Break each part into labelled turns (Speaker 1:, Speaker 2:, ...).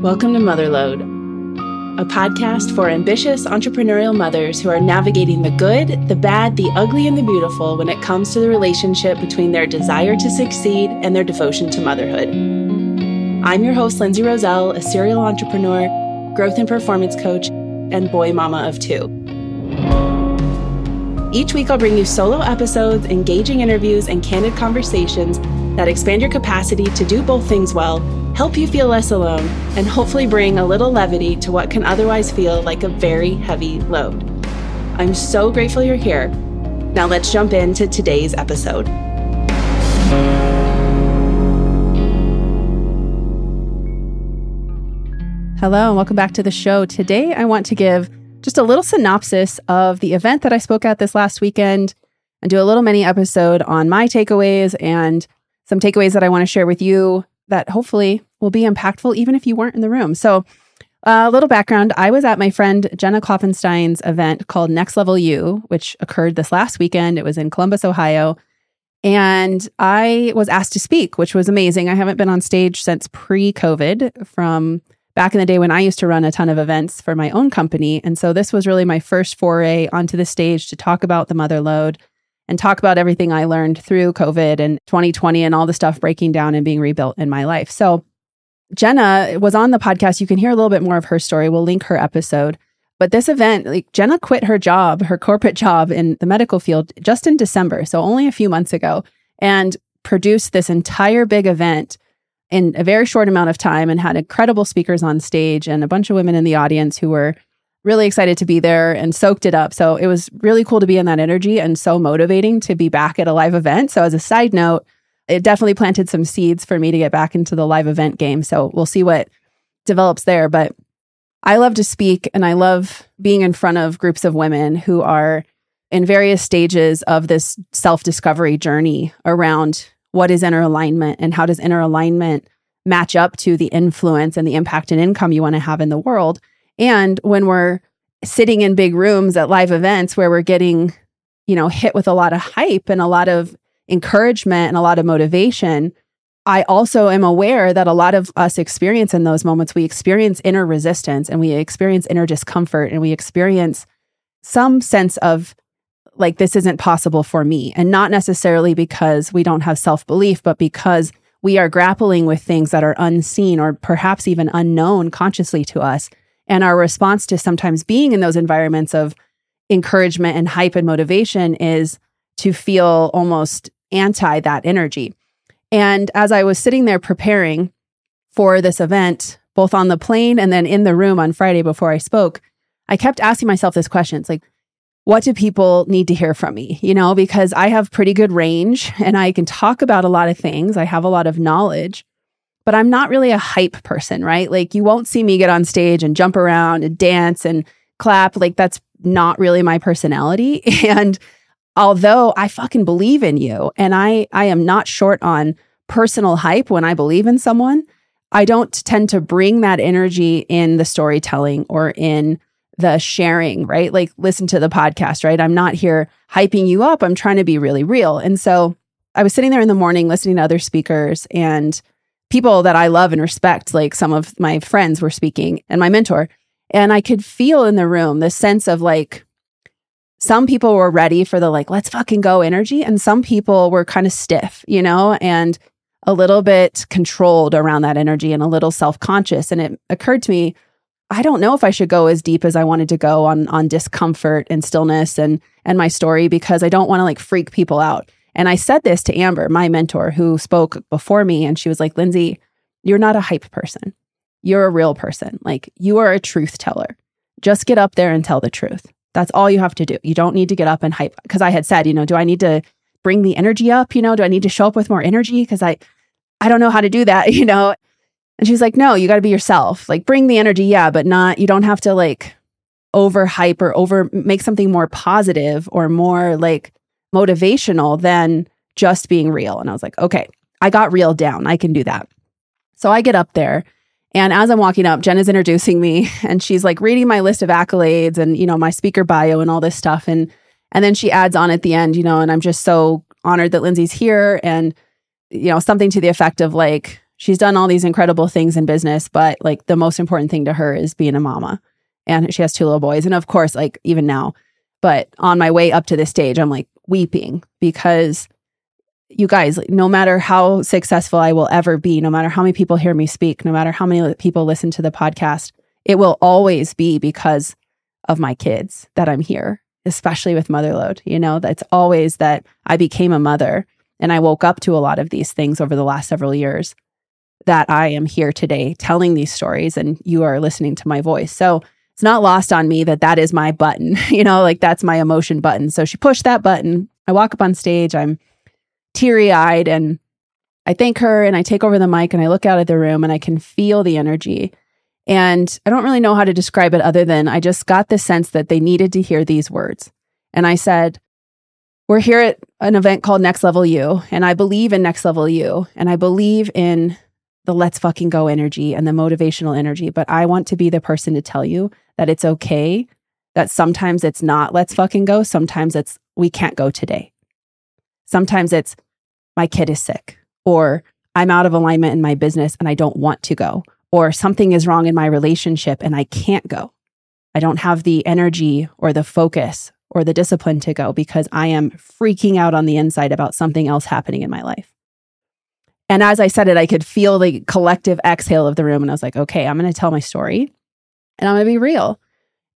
Speaker 1: Welcome to Motherload, a podcast for ambitious entrepreneurial mothers who are navigating the good, the bad, the ugly, and the beautiful when it comes to the relationship between their desire to succeed and their devotion to motherhood. I'm your host, Lindsay Roselle, a serial entrepreneur, growth and performance coach, and boy mama of two. Each week, I'll bring you solo episodes, engaging interviews, and candid conversations that expand your capacity to do both things well, help you feel less alone, and hopefully bring a little levity to what can otherwise feel like a very heavy load. I'm so grateful you're here. Now, let's jump into today's episode. Hello, and welcome back to the show. Today, I want to give just a little synopsis of the event that I spoke at this last weekend and do a little mini episode on my takeaways and some takeaways that I want to share with you that hopefully will be impactful even if you weren't in the room. So, a uh, little background I was at my friend Jenna Klopfenstein's event called Next Level You, which occurred this last weekend. It was in Columbus, Ohio. And I was asked to speak, which was amazing. I haven't been on stage since pre COVID from back in the day when I used to run a ton of events for my own company. And so this was really my first foray onto the stage to talk about the mother load and talk about everything I learned through COVID and 2020 and all the stuff breaking down and being rebuilt in my life. So, Jenna was on the podcast. You can hear a little bit more of her story. We'll link her episode. But this event, like Jenna quit her job, her corporate job in the medical field just in December, so only a few months ago, and produced this entire big event in a very short amount of time and had incredible speakers on stage and a bunch of women in the audience who were really excited to be there and soaked it up. So it was really cool to be in that energy and so motivating to be back at a live event. So, as a side note, it definitely planted some seeds for me to get back into the live event game. So, we'll see what develops there. But I love to speak and I love being in front of groups of women who are in various stages of this self discovery journey around what is inner alignment and how does inner alignment match up to the influence and the impact and income you want to have in the world and when we're sitting in big rooms at live events where we're getting, you know, hit with a lot of hype and a lot of encouragement and a lot of motivation, I also am aware that a lot of us experience in those moments, we experience inner resistance and we experience inner discomfort and we experience some sense of like, this isn't possible for me. And not necessarily because we don't have self belief, but because we are grappling with things that are unseen or perhaps even unknown consciously to us. And our response to sometimes being in those environments of encouragement and hype and motivation is to feel almost anti that energy. And as I was sitting there preparing for this event, both on the plane and then in the room on Friday before I spoke, I kept asking myself this question. It's like, what do people need to hear from me? You know, because I have pretty good range and I can talk about a lot of things. I have a lot of knowledge but I'm not really a hype person, right? Like you won't see me get on stage and jump around and dance and clap. Like that's not really my personality. And although I fucking believe in you and I I am not short on personal hype when I believe in someone, I don't tend to bring that energy in the storytelling or in the sharing, right? Like listen to the podcast, right? I'm not here hyping you up. I'm trying to be really real. And so I was sitting there in the morning listening to other speakers and people that I love and respect, like some of my friends were speaking and my mentor. And I could feel in the room this sense of like, some people were ready for the like, let's fucking go energy. And some people were kind of stiff, you know, and a little bit controlled around that energy and a little self conscious. And it occurred to me, I don't know if I should go as deep as I wanted to go on on discomfort and stillness and and my story because I don't want to like freak people out. And I said this to Amber, my mentor, who spoke before me. And she was like, Lindsay, you're not a hype person. You're a real person. Like, you are a truth teller. Just get up there and tell the truth. That's all you have to do. You don't need to get up and hype. Because I had said, you know, do I need to bring the energy up? You know, do I need to show up with more energy? Because I, I don't know how to do that, you know? And she's like, no, you got to be yourself. Like, bring the energy, yeah, but not, you don't have to like over hype or over make something more positive or more like motivational than just being real. And I was like, okay, I got real down. I can do that. So I get up there. And as I'm walking up, Jen is introducing me and she's like reading my list of accolades and, you know, my speaker bio and all this stuff. And, and then she adds on at the end, you know, and I'm just so honored that Lindsay's here. And, you know, something to the effect of like, she's done all these incredible things in business, but like the most important thing to her is being a mama. And she has two little boys. And of course, like even now, but on my way up to this stage, I'm like weeping because you guys, no matter how successful I will ever be, no matter how many people hear me speak, no matter how many people listen to the podcast, it will always be because of my kids that I'm here, especially with Motherload. You know, that's always that I became a mother and I woke up to a lot of these things over the last several years that I am here today telling these stories and you are listening to my voice. So it's not lost on me that that is my button, you know, like that's my emotion button. So she pushed that button. I walk up on stage, I'm teary eyed and I thank her and I take over the mic and I look out at the room and I can feel the energy. And I don't really know how to describe it other than I just got the sense that they needed to hear these words. And I said, We're here at an event called Next Level You, and I believe in Next Level You, and I believe in the let's fucking go energy and the motivational energy. But I want to be the person to tell you that it's okay, that sometimes it's not let's fucking go, sometimes it's we can't go today. Sometimes it's my kid is sick, or I'm out of alignment in my business and I don't want to go, or something is wrong in my relationship and I can't go. I don't have the energy or the focus or the discipline to go because I am freaking out on the inside about something else happening in my life. And as I said it, I could feel the collective exhale of the room. And I was like, okay, I'm going to tell my story and I'm going to be real.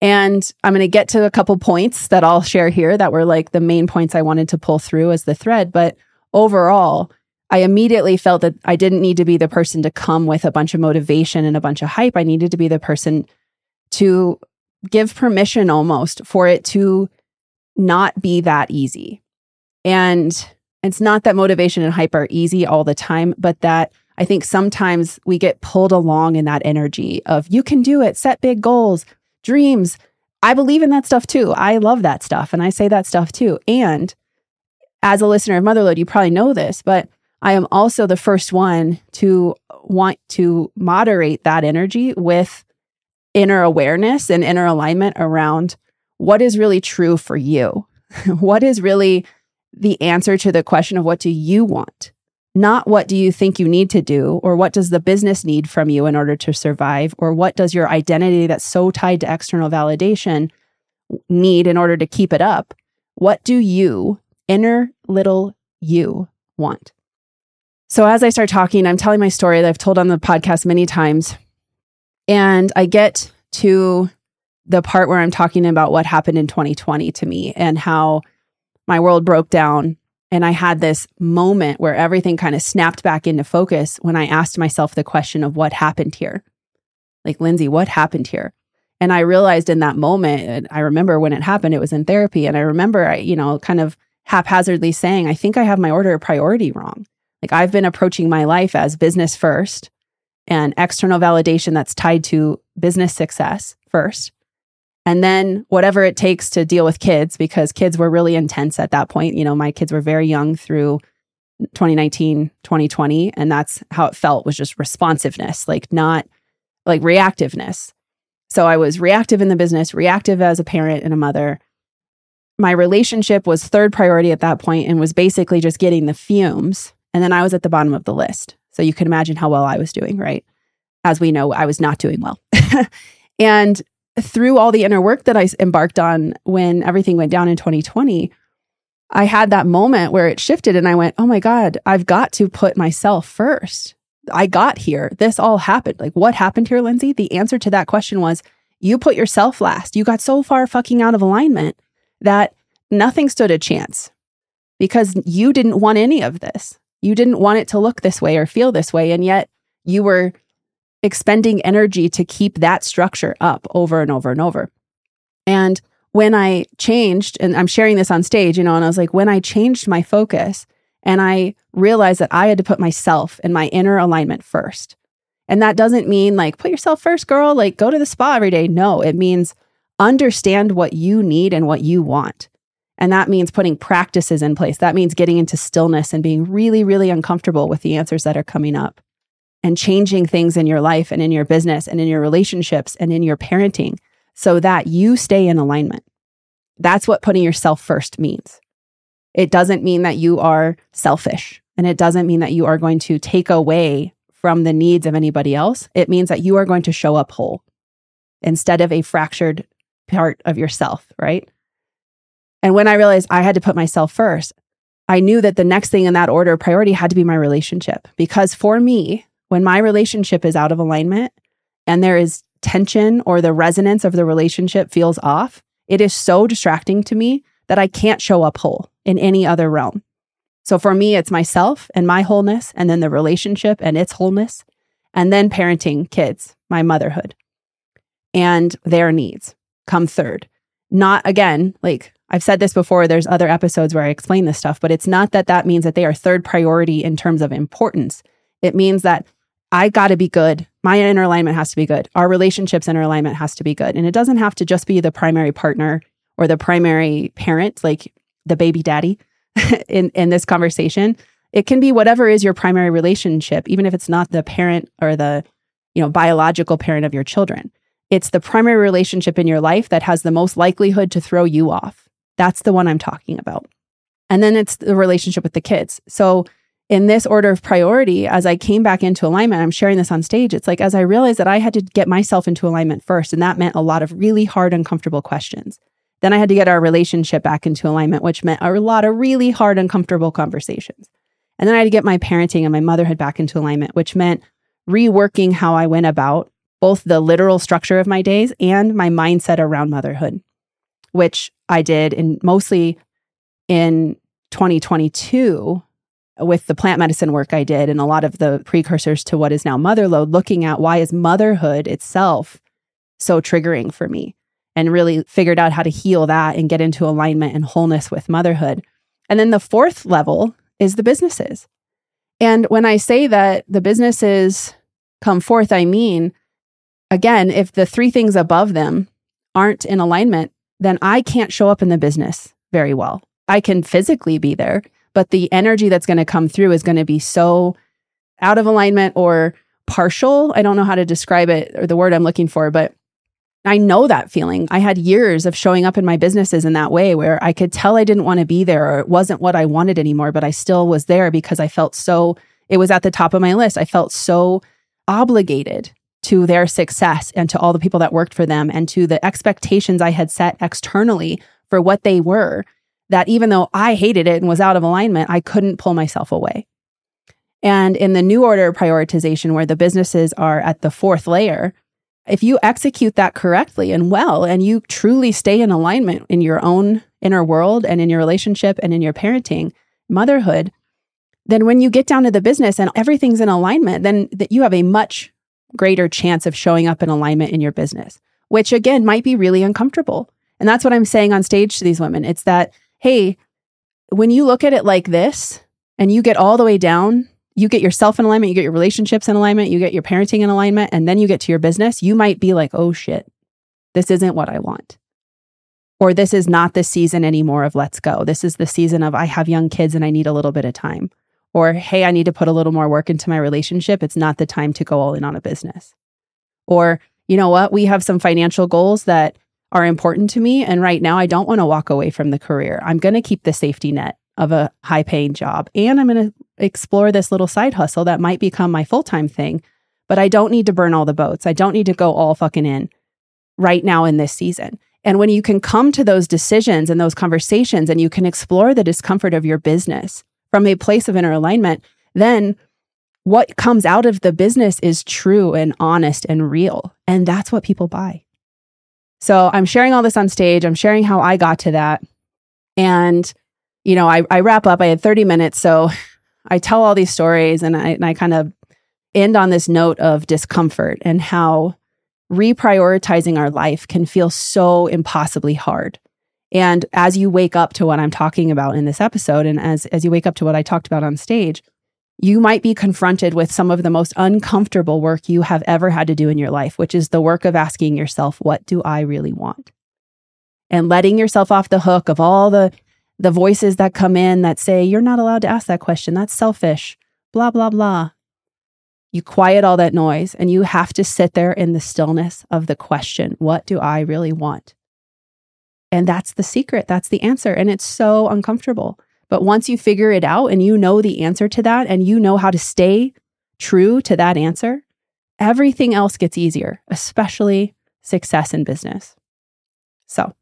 Speaker 1: And I'm going to get to a couple points that I'll share here that were like the main points I wanted to pull through as the thread. But overall, I immediately felt that I didn't need to be the person to come with a bunch of motivation and a bunch of hype. I needed to be the person to give permission almost for it to not be that easy. And it's not that motivation and hype are easy all the time, but that I think sometimes we get pulled along in that energy of you can do it, set big goals, dreams. I believe in that stuff too. I love that stuff and I say that stuff too. And as a listener of Motherload, you probably know this, but I am also the first one to want to moderate that energy with inner awareness and inner alignment around what is really true for you. what is really the answer to the question of what do you want? Not what do you think you need to do or what does the business need from you in order to survive or what does your identity that's so tied to external validation need in order to keep it up? What do you inner little you want? So as i start talking i'm telling my story that i've told on the podcast many times. And i get to the part where i'm talking about what happened in 2020 to me and how my world broke down and I had this moment where everything kind of snapped back into focus when I asked myself the question of what happened here. Like, Lindsay, what happened here? And I realized in that moment, I remember when it happened, it was in therapy. And I remember, I, you know, kind of haphazardly saying, I think I have my order of priority wrong. Like, I've been approaching my life as business first and external validation that's tied to business success first and then whatever it takes to deal with kids because kids were really intense at that point. You know my kids were very young through 2019 2020 and that's how it felt was just responsiveness like not like reactiveness. So i was reactive in the business reactive as a parent and a mother. My relationship was third priority at that point and was basically just getting the fumes and then i was at the bottom of the list. So you can imagine how well i was doing right? As we know i was not doing well. And through all the inner work that I embarked on when everything went down in 2020, I had that moment where it shifted and I went, oh my God, I've got to put myself first. I got here. This all happened. Like, what happened here, Lindsay? The answer to that question was you put yourself last. You got so far fucking out of alignment that nothing stood a chance because you didn't want any of this. You didn't want it to look this way or feel this way. And yet you were expending energy to keep that structure up over and over and over. And when I changed, and I'm sharing this on stage, you know, and I was like, when I changed my focus and I realized that I had to put myself and my inner alignment first. And that doesn't mean like, put yourself first, girl, like go to the spa every day. No, it means understand what you need and what you want. And that means putting practices in place. That means getting into stillness and being really, really uncomfortable with the answers that are coming up and changing things in your life and in your business and in your relationships and in your parenting so that you stay in alignment. That's what putting yourself first means. It doesn't mean that you are selfish and it doesn't mean that you are going to take away from the needs of anybody else, it means that you are going to show up whole instead of a fractured part of yourself, right? And when I realized I had to put myself first, I knew that the next thing in that order of priority had to be my relationship. Because for me, when my relationship is out of alignment and there is tension or the resonance of the relationship feels off, it is so distracting to me that I can't show up whole in any other realm. So for me, it's myself and my wholeness, and then the relationship and its wholeness, and then parenting kids, my motherhood, and their needs come third. Not again, like I've said this before, there's other episodes where I explain this stuff, but it's not that that means that they are third priority in terms of importance. It means that I got to be good. My inner alignment has to be good. Our relationships inner alignment has to be good. And it doesn't have to just be the primary partner or the primary parent, like the baby daddy in, in this conversation. It can be whatever is your primary relationship, even if it's not the parent or the, you know, biological parent of your children. It's the primary relationship in your life that has the most likelihood to throw you off. That's the one I'm talking about. And then it's the relationship with the kids. So, in this order of priority, as I came back into alignment, I'm sharing this on stage. It's like as I realized that I had to get myself into alignment first, and that meant a lot of really hard, uncomfortable questions. Then I had to get our relationship back into alignment, which meant a lot of really hard, uncomfortable conversations. And then I had to get my parenting and my motherhood back into alignment, which meant reworking how I went about both the literal structure of my days and my mindset around motherhood, which I did in mostly in 2022 with the plant medicine work I did and a lot of the precursors to what is now motherload, looking at why is motherhood itself so triggering for me and really figured out how to heal that and get into alignment and wholeness with motherhood. And then the fourth level is the businesses. And when I say that the businesses come fourth, I mean, again, if the three things above them aren't in alignment, then I can't show up in the business very well. I can physically be there, but the energy that's going to come through is going to be so out of alignment or partial. I don't know how to describe it or the word I'm looking for, but I know that feeling. I had years of showing up in my businesses in that way where I could tell I didn't want to be there or it wasn't what I wanted anymore, but I still was there because I felt so, it was at the top of my list. I felt so obligated to their success and to all the people that worked for them and to the expectations I had set externally for what they were that even though I hated it and was out of alignment, I couldn't pull myself away. And in the new order prioritization, where the businesses are at the fourth layer, if you execute that correctly and well, and you truly stay in alignment in your own inner world and in your relationship and in your parenting, motherhood, then when you get down to the business and everything's in alignment, then that you have a much greater chance of showing up in alignment in your business, which again might be really uncomfortable. And that's what I'm saying on stage to these women. It's that, hey, when you look at it like this and you get all the way down you get yourself in alignment, you get your relationships in alignment, you get your parenting in alignment, and then you get to your business, you might be like, oh shit, this isn't what I want. Or this is not the season anymore of let's go. This is the season of I have young kids and I need a little bit of time. Or hey, I need to put a little more work into my relationship. It's not the time to go all in on a business. Or, you know what, we have some financial goals that are important to me. And right now, I don't want to walk away from the career. I'm going to keep the safety net of a high paying job. And I'm going to explore this little side hustle that might become my full time thing. But I don't need to burn all the boats. I don't need to go all fucking in right now in this season. And when you can come to those decisions and those conversations and you can explore the discomfort of your business from a place of inner alignment, then what comes out of the business is true and honest and real. And that's what people buy. So I'm sharing all this on stage. I'm sharing how I got to that. And you know, I, I wrap up. I had 30 minutes. So I tell all these stories and I, and I kind of end on this note of discomfort and how reprioritizing our life can feel so impossibly hard. And as you wake up to what I'm talking about in this episode, and as, as you wake up to what I talked about on stage, you might be confronted with some of the most uncomfortable work you have ever had to do in your life, which is the work of asking yourself, what do I really want? And letting yourself off the hook of all the the voices that come in that say, you're not allowed to ask that question. That's selfish, blah, blah, blah. You quiet all that noise and you have to sit there in the stillness of the question What do I really want? And that's the secret. That's the answer. And it's so uncomfortable. But once you figure it out and you know the answer to that and you know how to stay true to that answer, everything else gets easier, especially success in business. So,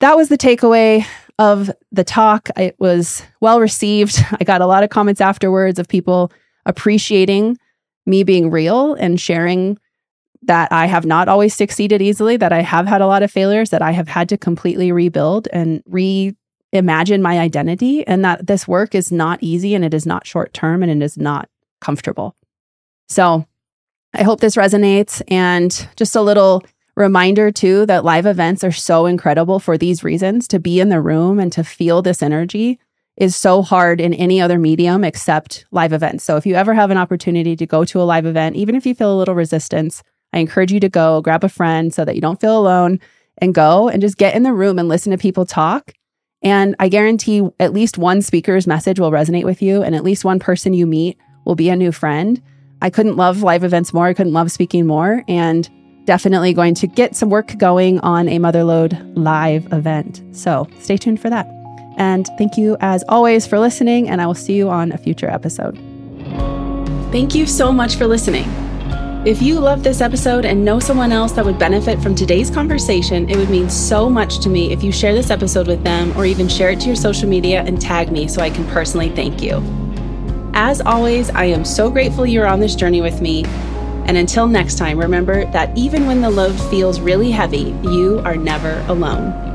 Speaker 1: that was the takeaway of the talk. It was well received. I got a lot of comments afterwards of people appreciating me being real and sharing that I have not always succeeded easily, that I have had a lot of failures, that I have had to completely rebuild and reimagine my identity, and that this work is not easy and it is not short term and it is not comfortable. So I hope this resonates. And just a little reminder, too, that live events are so incredible for these reasons to be in the room and to feel this energy is so hard in any other medium except live events. So if you ever have an opportunity to go to a live event, even if you feel a little resistance, I encourage you to go grab a friend so that you don't feel alone and go and just get in the room and listen to people talk. And I guarantee at least one speaker's message will resonate with you, and at least one person you meet will be a new friend. I couldn't love live events more. I couldn't love speaking more. And definitely going to get some work going on a Motherload live event. So stay tuned for that. And thank you, as always, for listening, and I will see you on a future episode. Thank you so much for listening. If you love this episode and know someone else that would benefit from today's conversation, it would mean so much to me if you share this episode with them or even share it to your social media and tag me so I can personally thank you. As always, I am so grateful you're on this journey with me. And until next time, remember that even when the load feels really heavy, you are never alone.